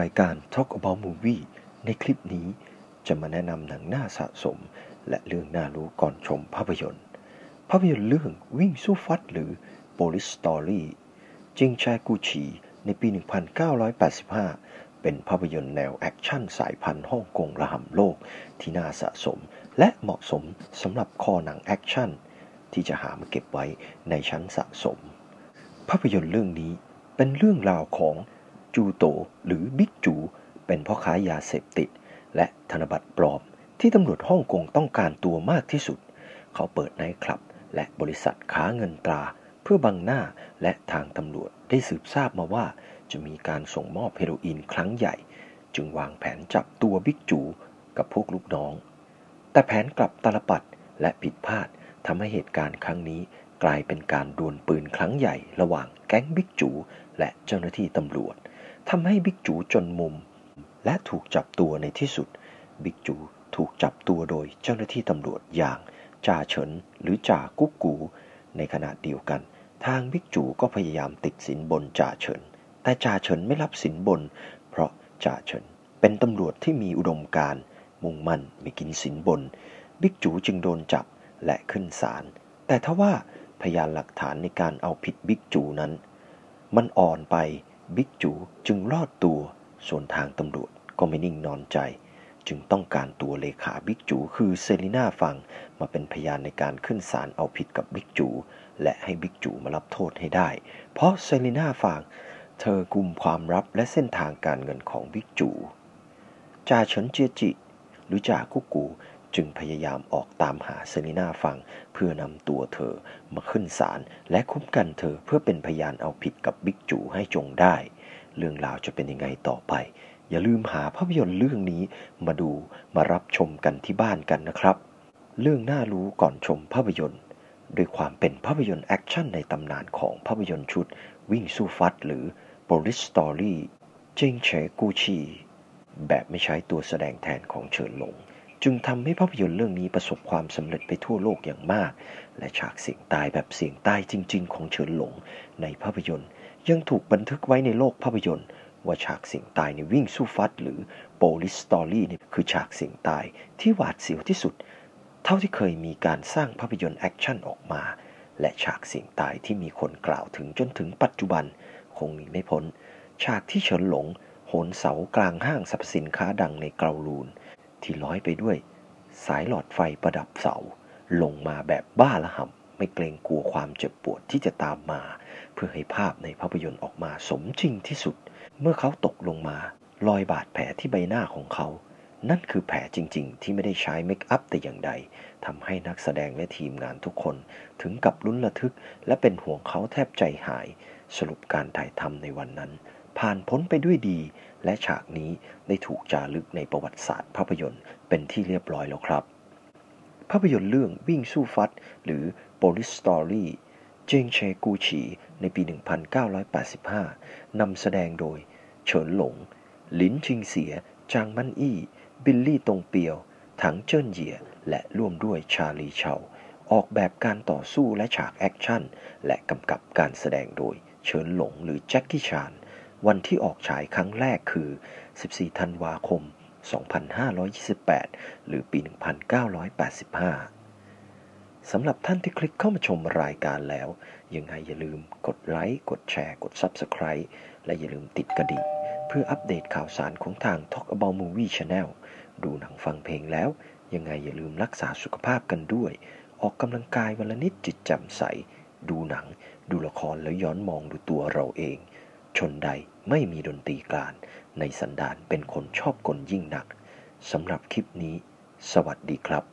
รายการ Talk About Movie ในคลิปนี้จะมาแนะนำหนังน่าสะสม และเรื่องน่ารู้ก่อนชมภาพยนตร์ ภาพยนตร์เรื่องวิ่งสู้ฟัดหรือ Police Story จิงชายกูชีในปี 1985 เป็นภาพยนตร์แนวแอคชั่นสายพันธุ์ฮ่องกงระห่ำโลกที่น่าสะสม และเหมาะสมสำหรับคอหนังแอคชั่นที่จะหามาเก็บไว้ในชั้นสะสม ภาพยนตร์เรื่องนี้เป็นเรื่องราวของ จูโต หรือบิ๊กจู เป็นพ่อค้ายาเสพติด และธนบัตรปลอม ที่ตำรวจฮ่องกงต้องการตัวมากที่สุด เขาเปิดไนท์คลับ และบริษัทค้าเงินตรา เพื่อบังหน้าและทางตำรวจได้สืบทราบมาว่า จะมีการส่งมอบเฮโรอีนครั้งใหญ่ จึงวางแผนจับตัวบิ๊กจูกับพวกลูกน้อง แต่แผนกลับตาลปัดและผิดพลาดทำให้เหตุการณ์ครั้งนี้กลายเป็นการดวลปืนครั้งใหญ่ระหว่างแก๊งบิ๊กจู และเจ้าหน้าที่ตำรวจ ทำให้บิ๊กจูจนมุม และถูกจับตัวในที่สุด บิ๊กจูถูกจับตัวโดยเจ้าหน้าที่ตำรวจอย่างจ่าเฉินหรือจ่ากุ๊กกู ในขณะเดียวกัน ทางบิ๊กจูก็พยายามติดสินบนจ่าเฉิน แต่จ่าเฉินไม่รับสินบน เพราะจ่าเฉินเป็นตำรวจที่มีอุดมการมุ่งมั่นไม่กินสินบน บิ๊กจูจึงโดนจับและขึ้นศาล แต่ทว่าพยานหลักฐานในการเอาผิดบิ๊กจูนั้น มันอ่อนไป บิ๊กจูจึงรอดตัว ส่วนทางตำรวจก็ไม่นิ่งนอนใจ จึงต้องการตัวเลขาบิ๊กจูคือเซรีนาฟังมาเป็นพยานในการขึ้นศาลเอาผิดกับบิ๊กจู และให้บิ๊กจูมารับโทษให้ได้ เพราะเซรีนาฟังเธอกุมความลับและเส้นทางการเงินของบิ๊กจูจ่าเฉินเจียจิ หรือจ่ากุกู จึงพยายามออกตามหาเซรีนาฟัง เพื่อนำตัวเธอมาขึ้นศาลและคุ้มกันเธอเพื่อเป็นพยานเอาผิดกับบิ๊กจูให้จงได้ เรื่องราวจะเป็นยังไงต่อไป อย่าลืมหาภาพยนตร์เรื่องนี้มาดูมารับชมกันที่บ้านกันนะครับ เรื่องน่ารู้ก่อนชมภาพยนตร์ด้วยความเป็นภาพยนตร์แอคชั่นในตำนานของภาพยนตร์ชุด วิ่งสู้ฟัดหรือ Police Story เจิงเฉกูชีแบบไม่ใช้ตัวแสดงแทนของเฉินหลง จึงทำให้ภาพยนตร์เรื่องนี้ประสบความสำเร็จไปทั่วโลกอย่างมาก และฉากเสี่ยงตายแบบเสี่ยงตายจริง ๆ ของเฉินหลง ในภาพยนตร์ ยังถูกบันทึกไว้ในโลกภาพยนตร์ ว่าฉากเสี่ยงตายในวิ่งสู้ฟัด หรือ Police Story นี่คือฉากเสี่ยงตายที่หวาดเสียวที่สุด เท่าที่เคยมีการสร้างภาพยนตร์แอคชั่นออกมา และฉากเสียงตายที่มีคนกล่าวถึงจนถึงปัจจุบัน คงหนีไม่พ้น ฉากที่เฉินหลงโหนเสากลางห้างสรรพสินค้าดังในเกาลูน ที่ร้อยไปด้วย สายหลอดไฟประดับเสา ลงมาแบบบ้าละห่ำไม่เกรงกลัวความเจ็บปวดที่จะตามมา เพื่อให้ภาพในภาพยนตร์ออกมาสมจริงที่สุด เมื่อเขาตกลงมารอยบาดแผลที่ใบหน้าของเขา นั่นคือแผลจริง ๆ ที่ไม่ได้ใช้เมคอัพแต่อย่างใดทำให้นักแสดงและทีมงานทุกคนถึงกับลุ้นระทึก และเป็นห่วงเขาแทบใจหาย สรุปการถ่ายทำในวันนั้น ผ่านพ้นไปด้วยดี และฉากนี้ได้ถูกจารึกในประวัติศาสตร์ภาพยนตร์เป็นที่เรียบร้อยแล้วครับ ภาพยนตร์เรื่องวิ่งสู้ฟัด หรือ Police Story เจงเชกูชีในปี 1985 นำแสดงโดย เฉินหลง ลินชิงเสีย จางมันอี้ บิลลี่ตงเปียว ถังเจิ้นเหยีย และร่วมด้วยชาลีเฉาออกแบบการต่อสู้และฉากแอคชั่น และกำกับการแสดงโดย เฉินหลงหรือแจ็คกี้ชาน วันที่ออกฉายครั้งแรกคือ 14 ธันวาคม 2528 หรือปี 1985 สำหรับท่านที่คลิกเข้ามาชมรายการแล้ว ยังไงอย่าลืมกดไลค์ กดแชร์ กด Subscribe และอย่าลืมติดกระดิ่งเพื่ออัปเดตข่าวสารของทาง Talk About Movie Channel ดูหนังฟังเพลงแล้ว ยังไงอย่าลืมรักษาสุขภาพกันด้วย ออกกำลังกายวันละนิดจิตจำใส ดูหนัง ดูละครแล้วย้อนมองดูตัวเราเอง ชนใด ไม่มีดนตรีกลานในสันดานเป็นคนชอบกลยิ่งนักสำหรับคลิปนี้ สวัสดีครับ